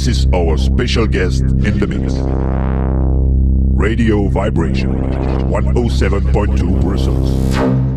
This is our special guest in the mix. Radio Vibration 107.2 Brussels.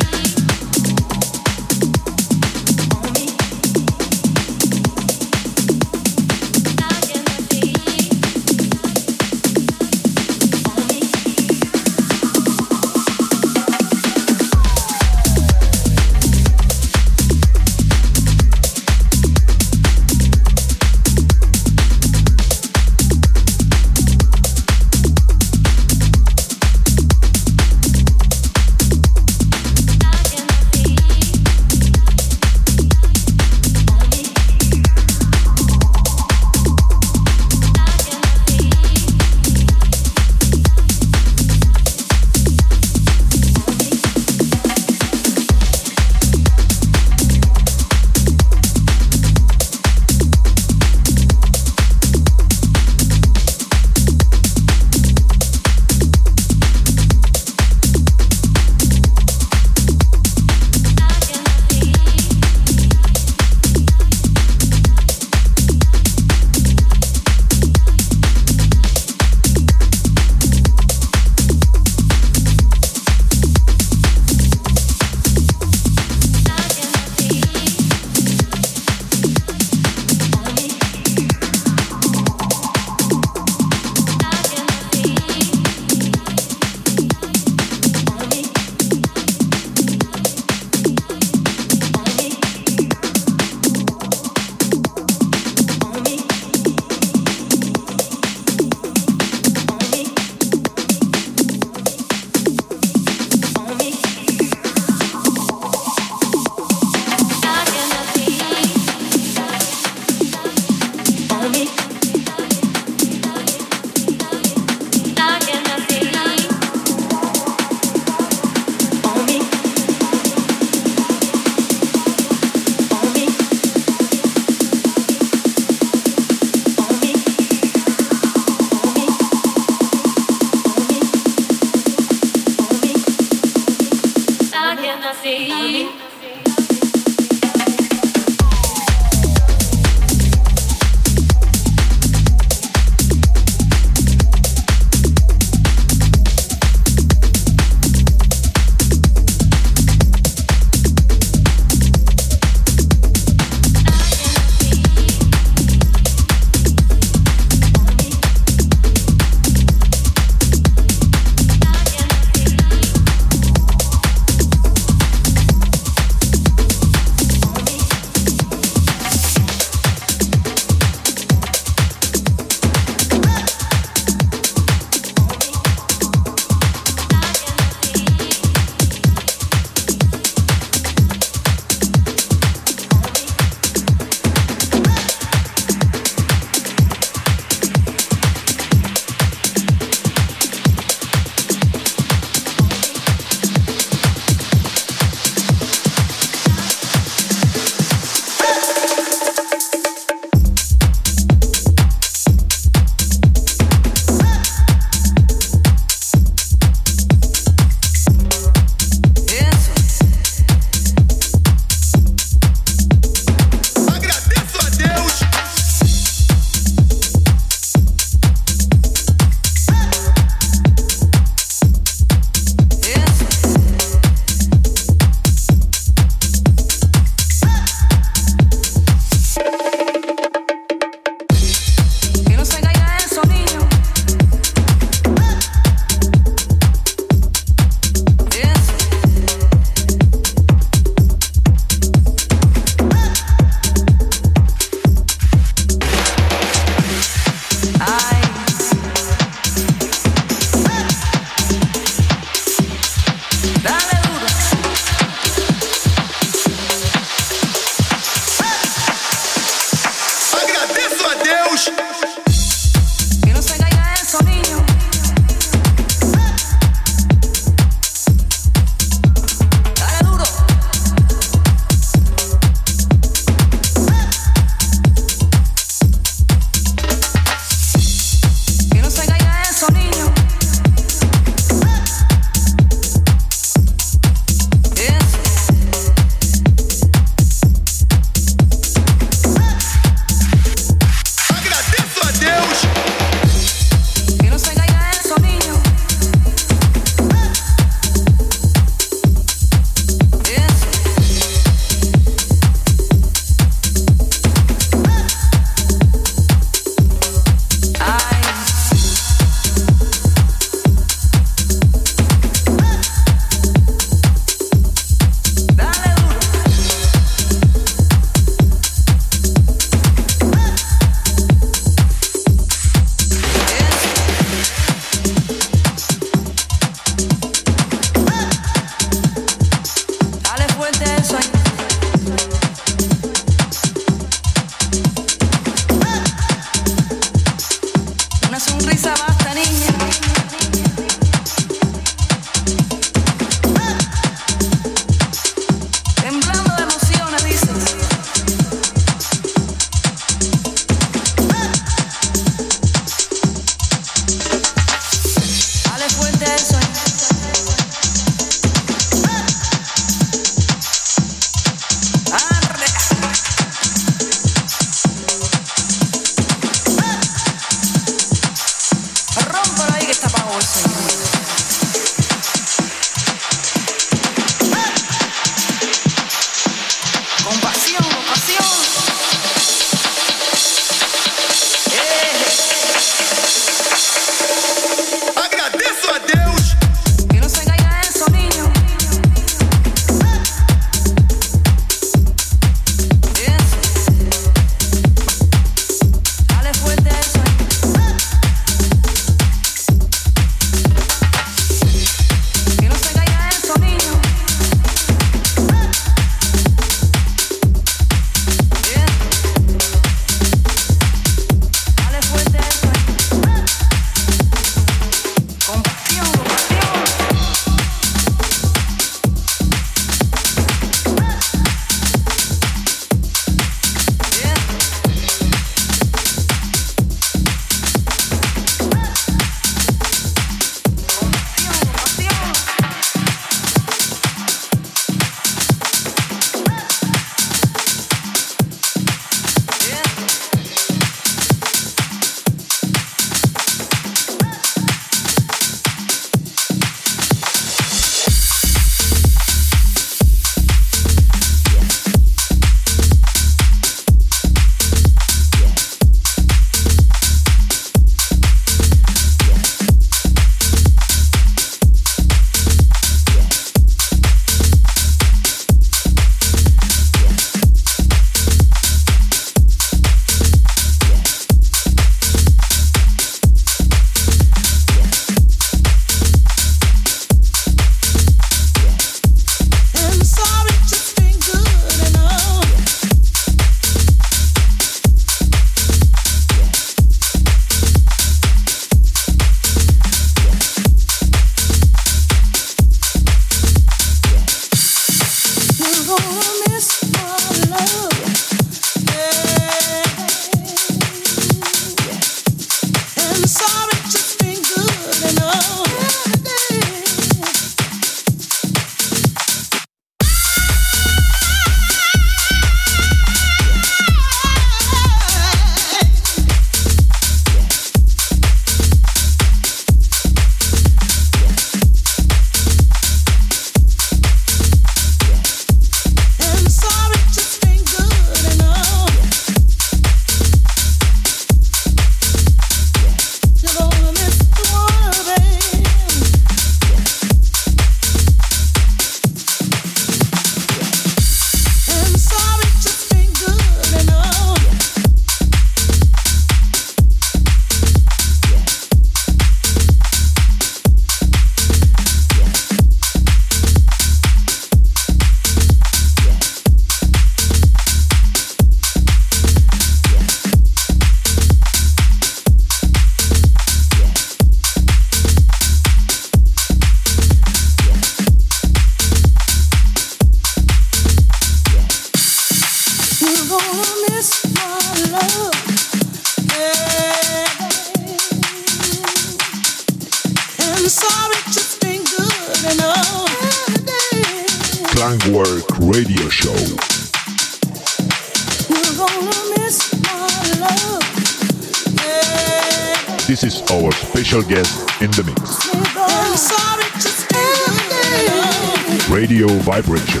Vibration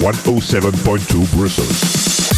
107.2 Brussels.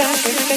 Yeah.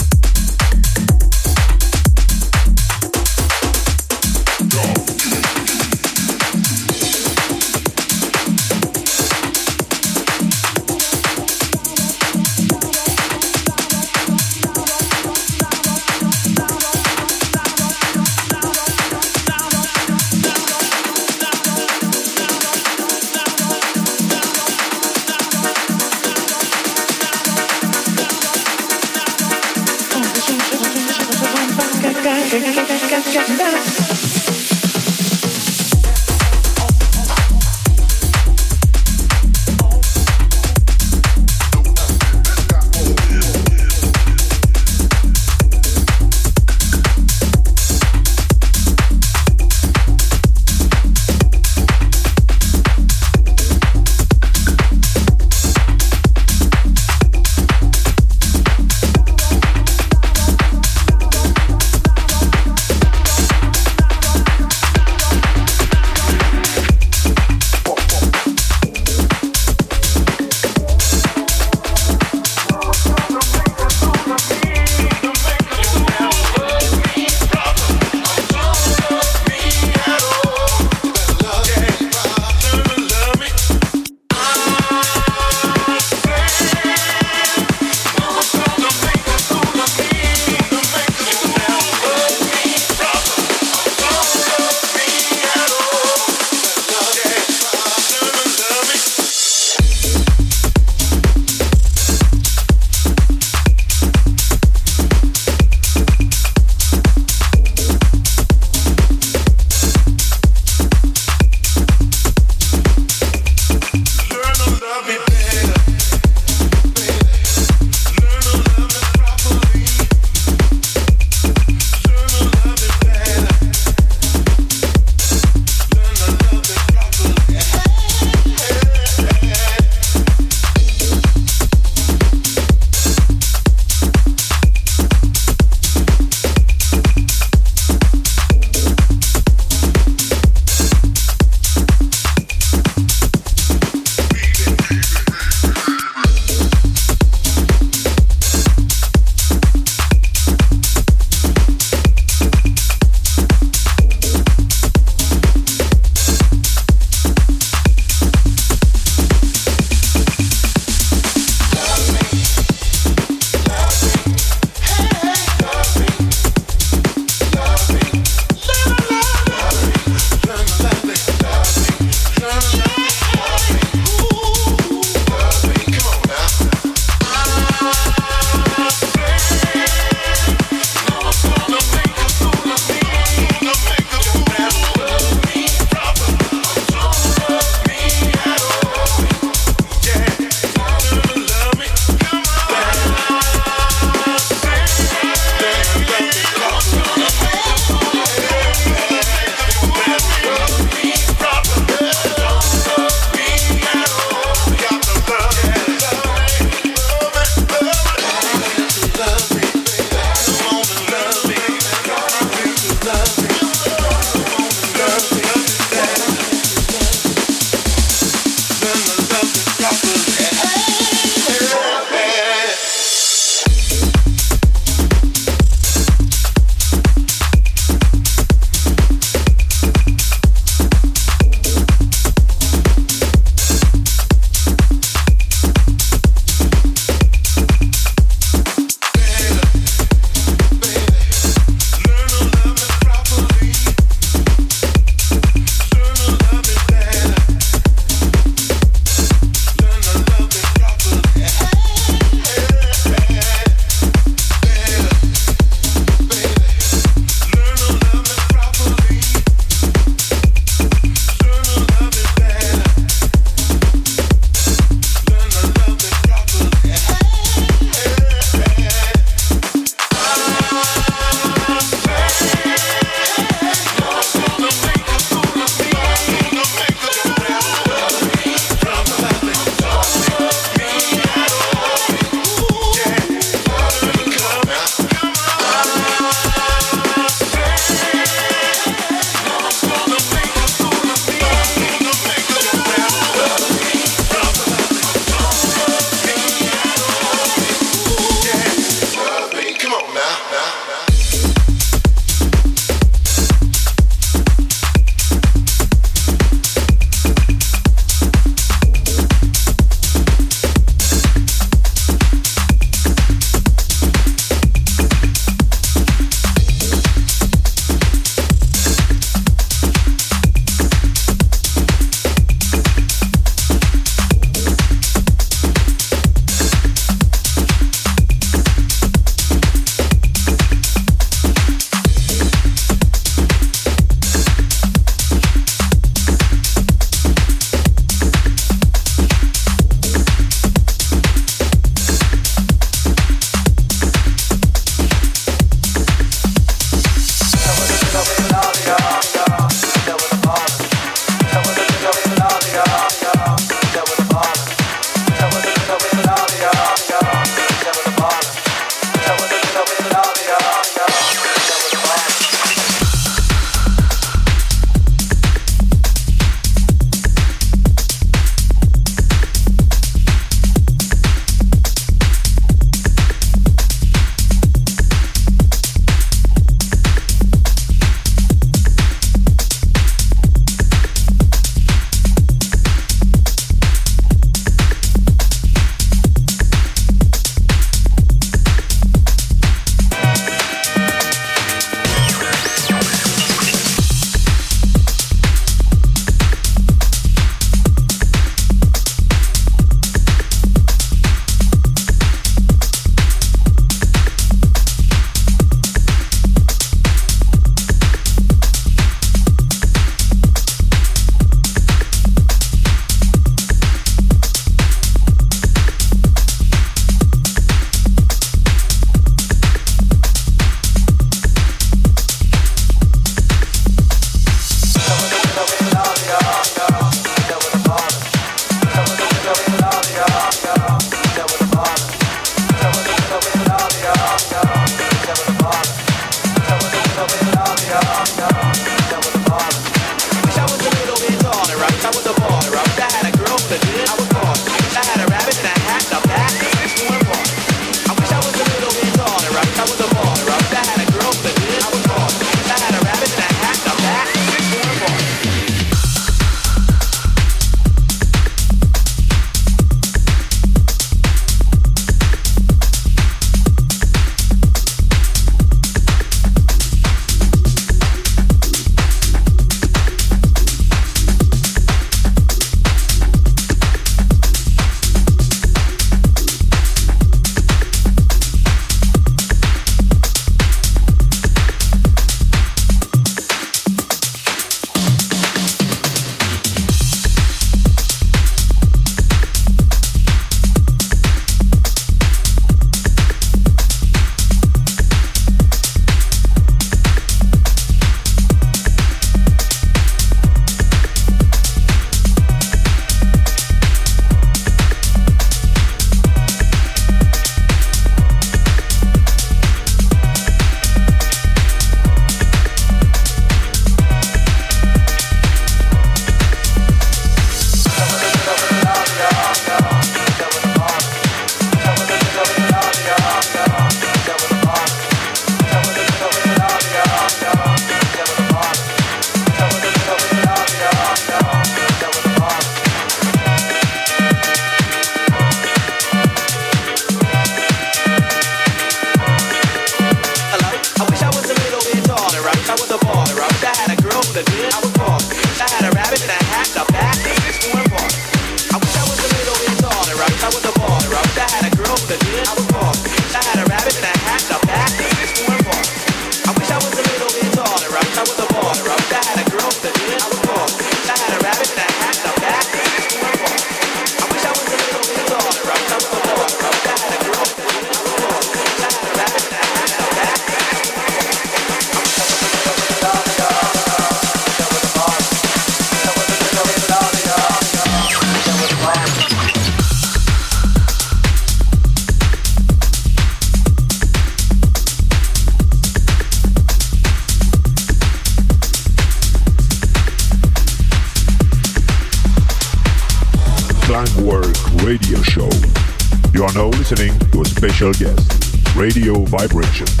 Special guest, Radio Vibration.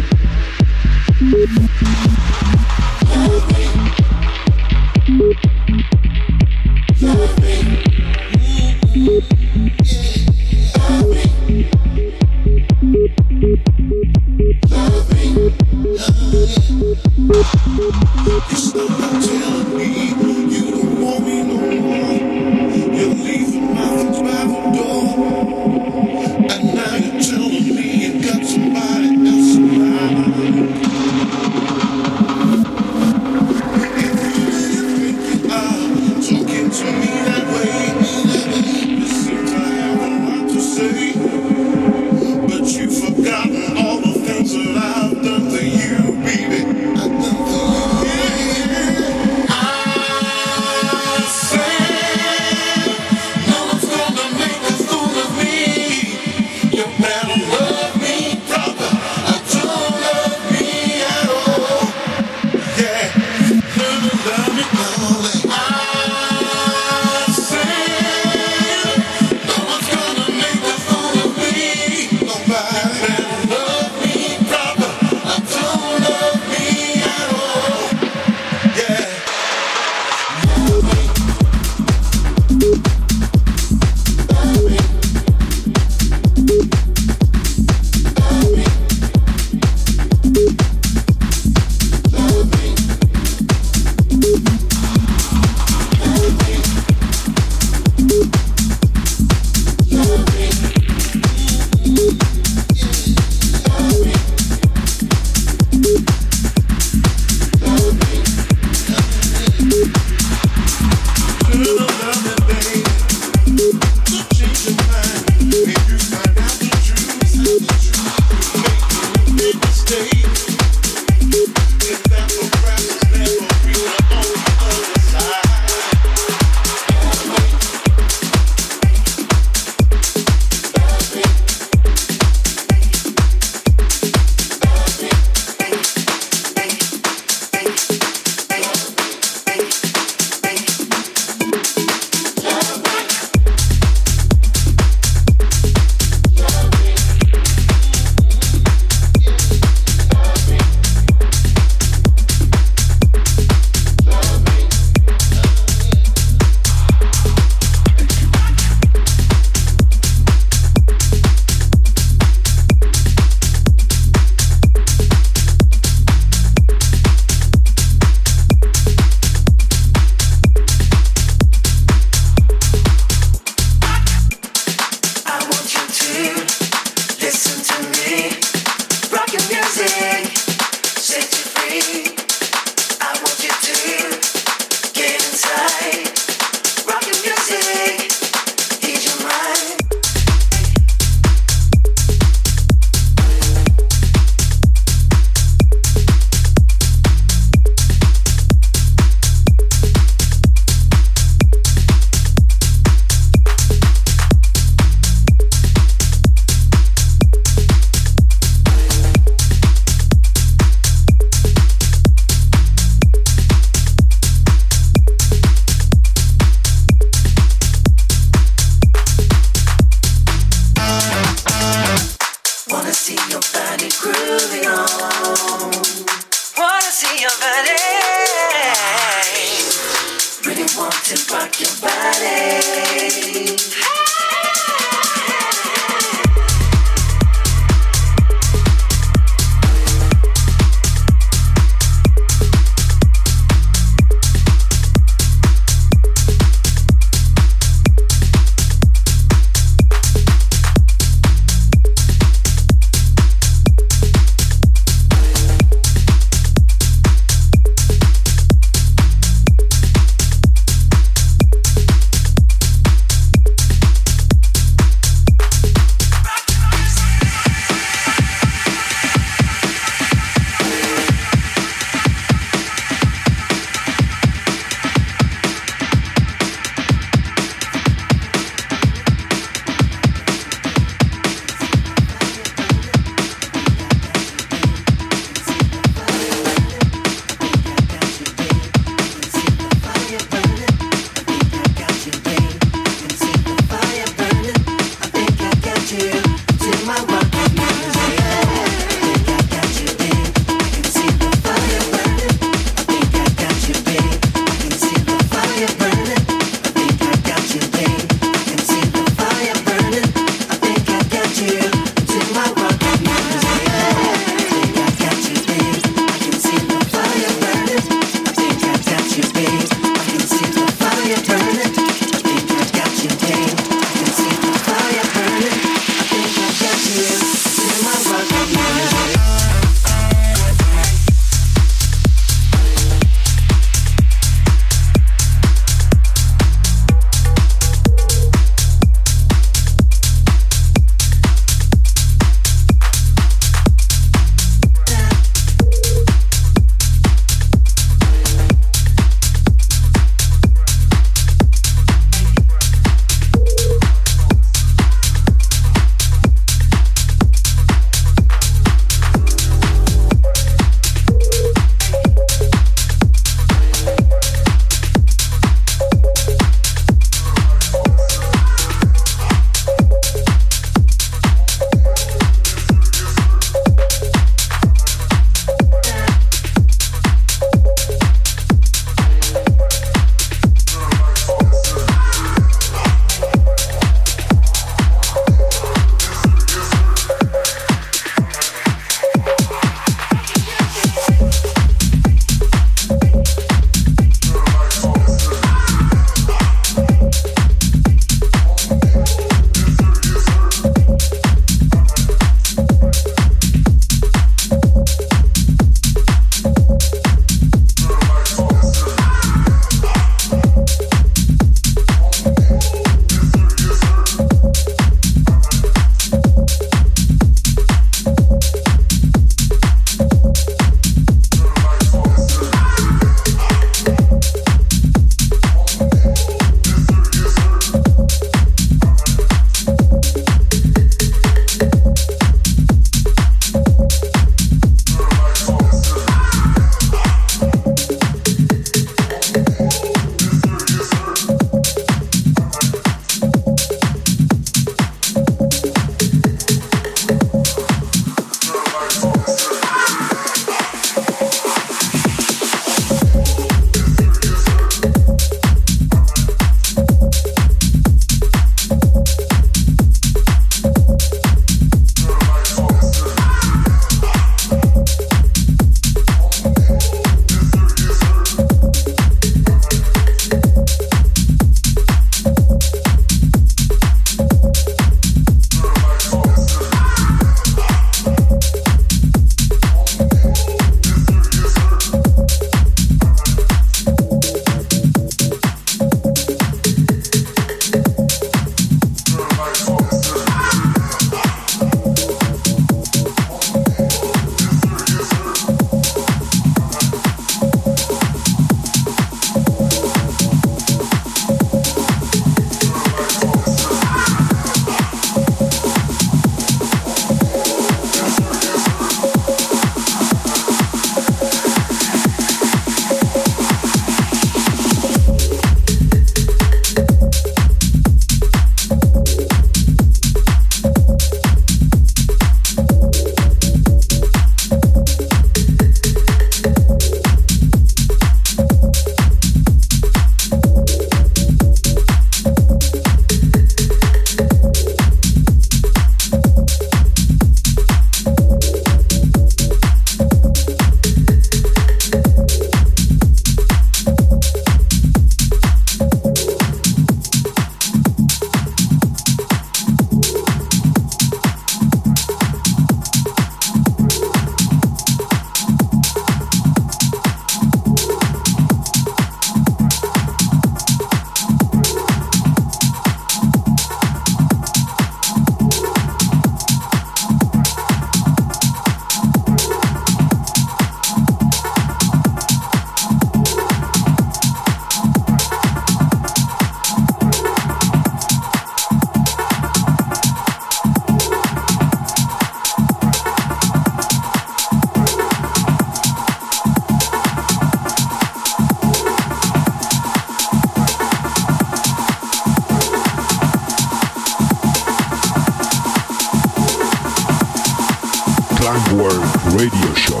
Radio show.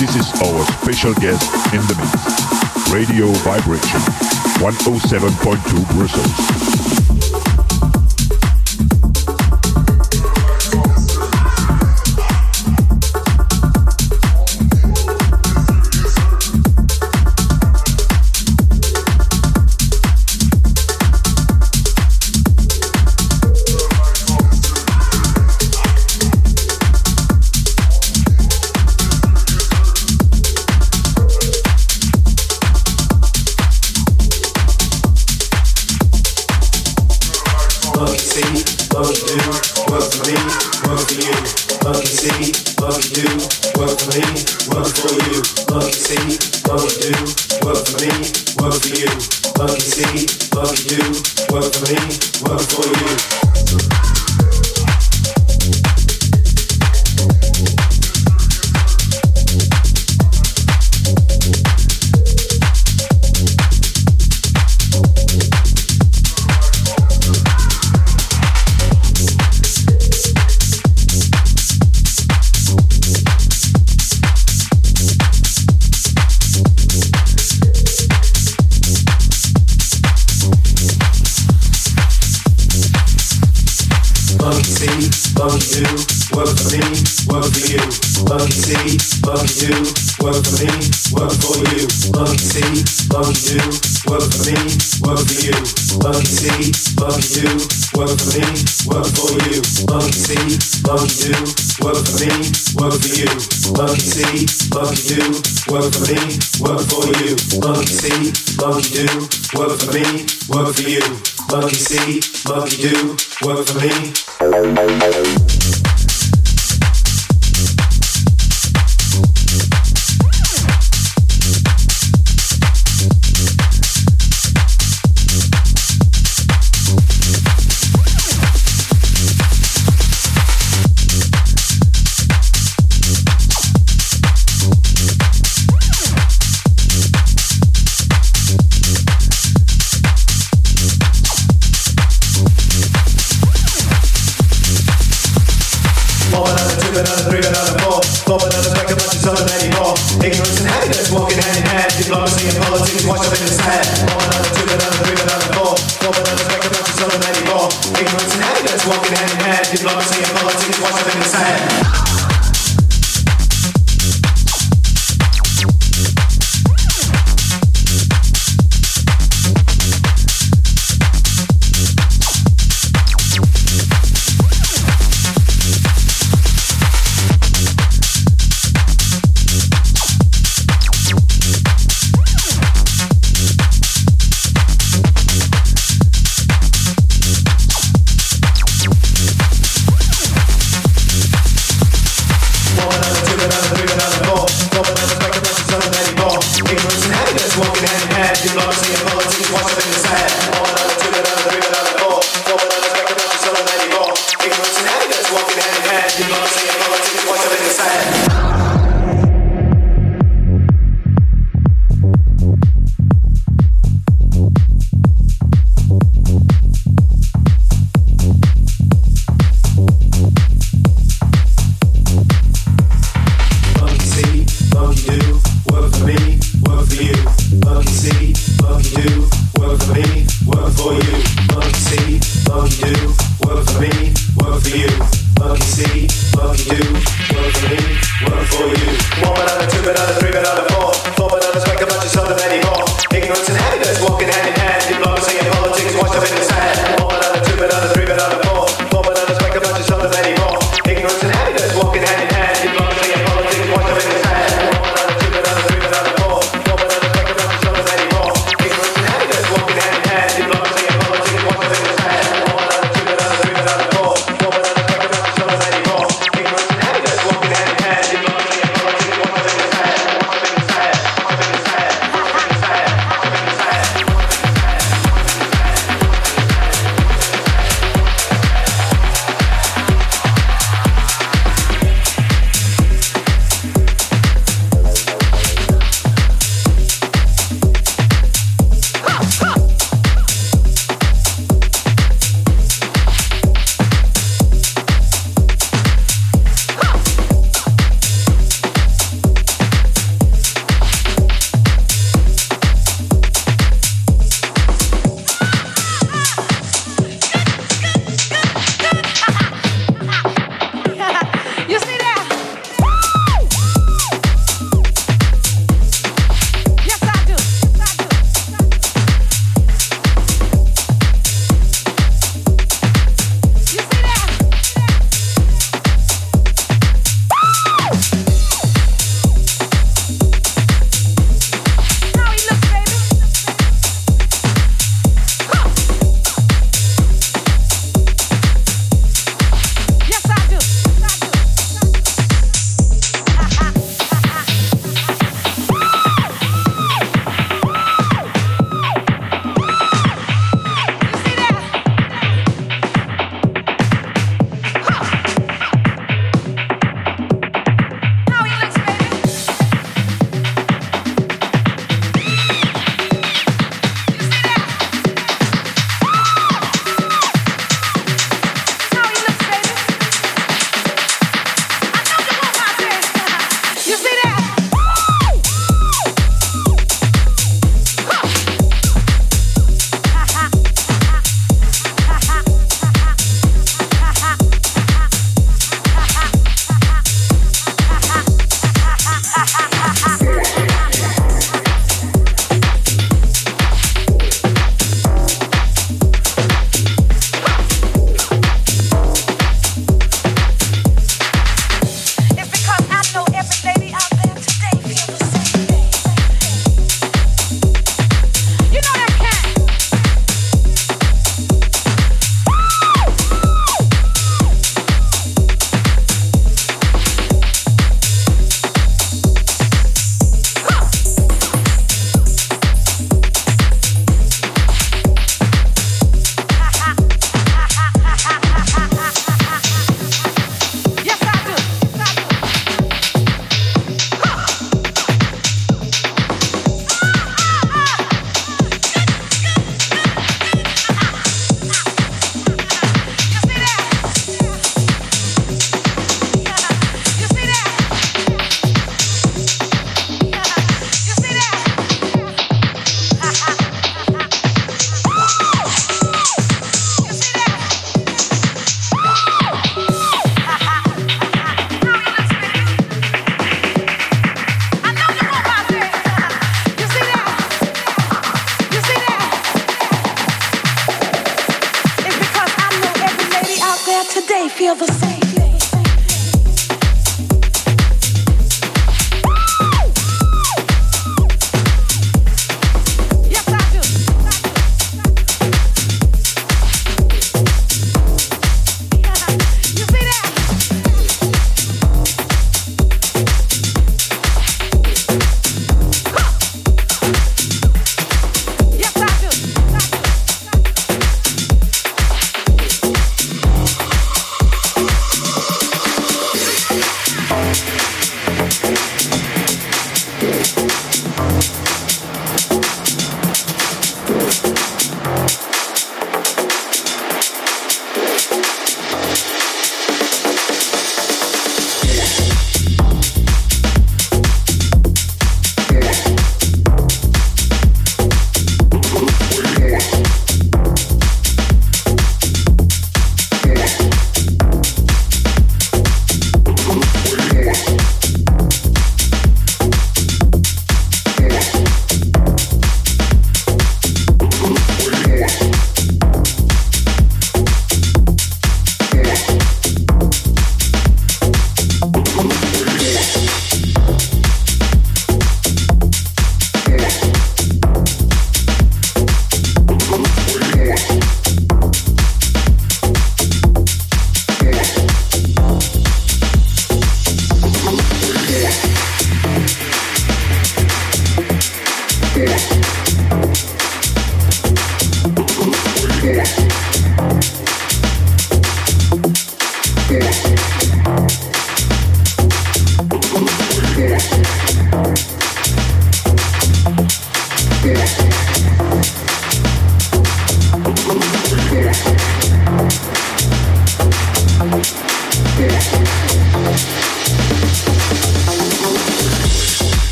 This is our special guest in the mix. Radio Vibration 107.2 Brussels. Monkey do, work for me, work for you. Monkey see, monkey do, work for me, work for you. Monkey see, monkey do, work for me, work for you. Monkey see, monkey do, work for me.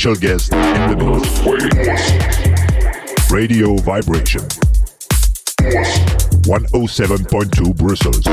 Special guest in the mix. Radio Vibration. 107.2 Brussels.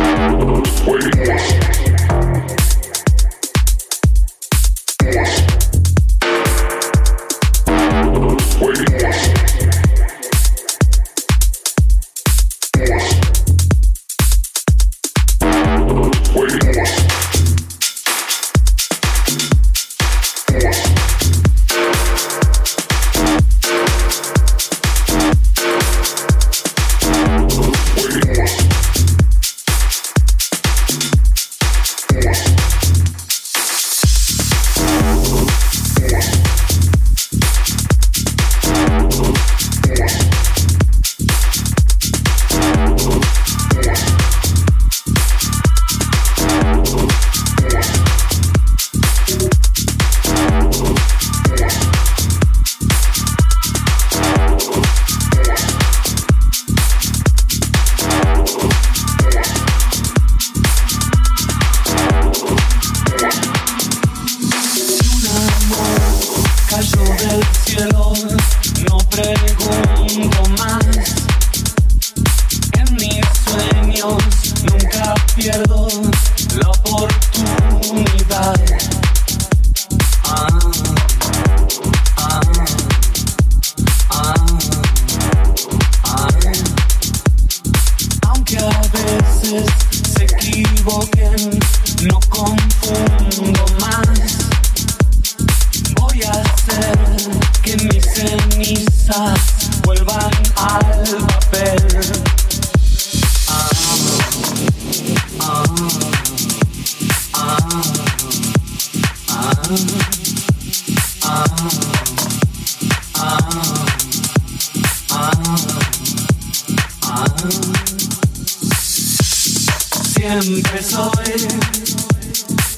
Siempre soy,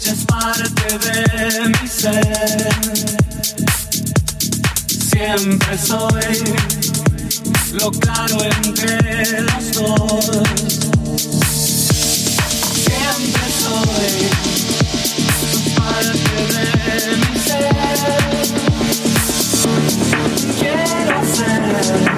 ya es parte de mi ser. Siempre soy lo claro entre los dos. Siempre soy parte de mi ser. Quiero hacer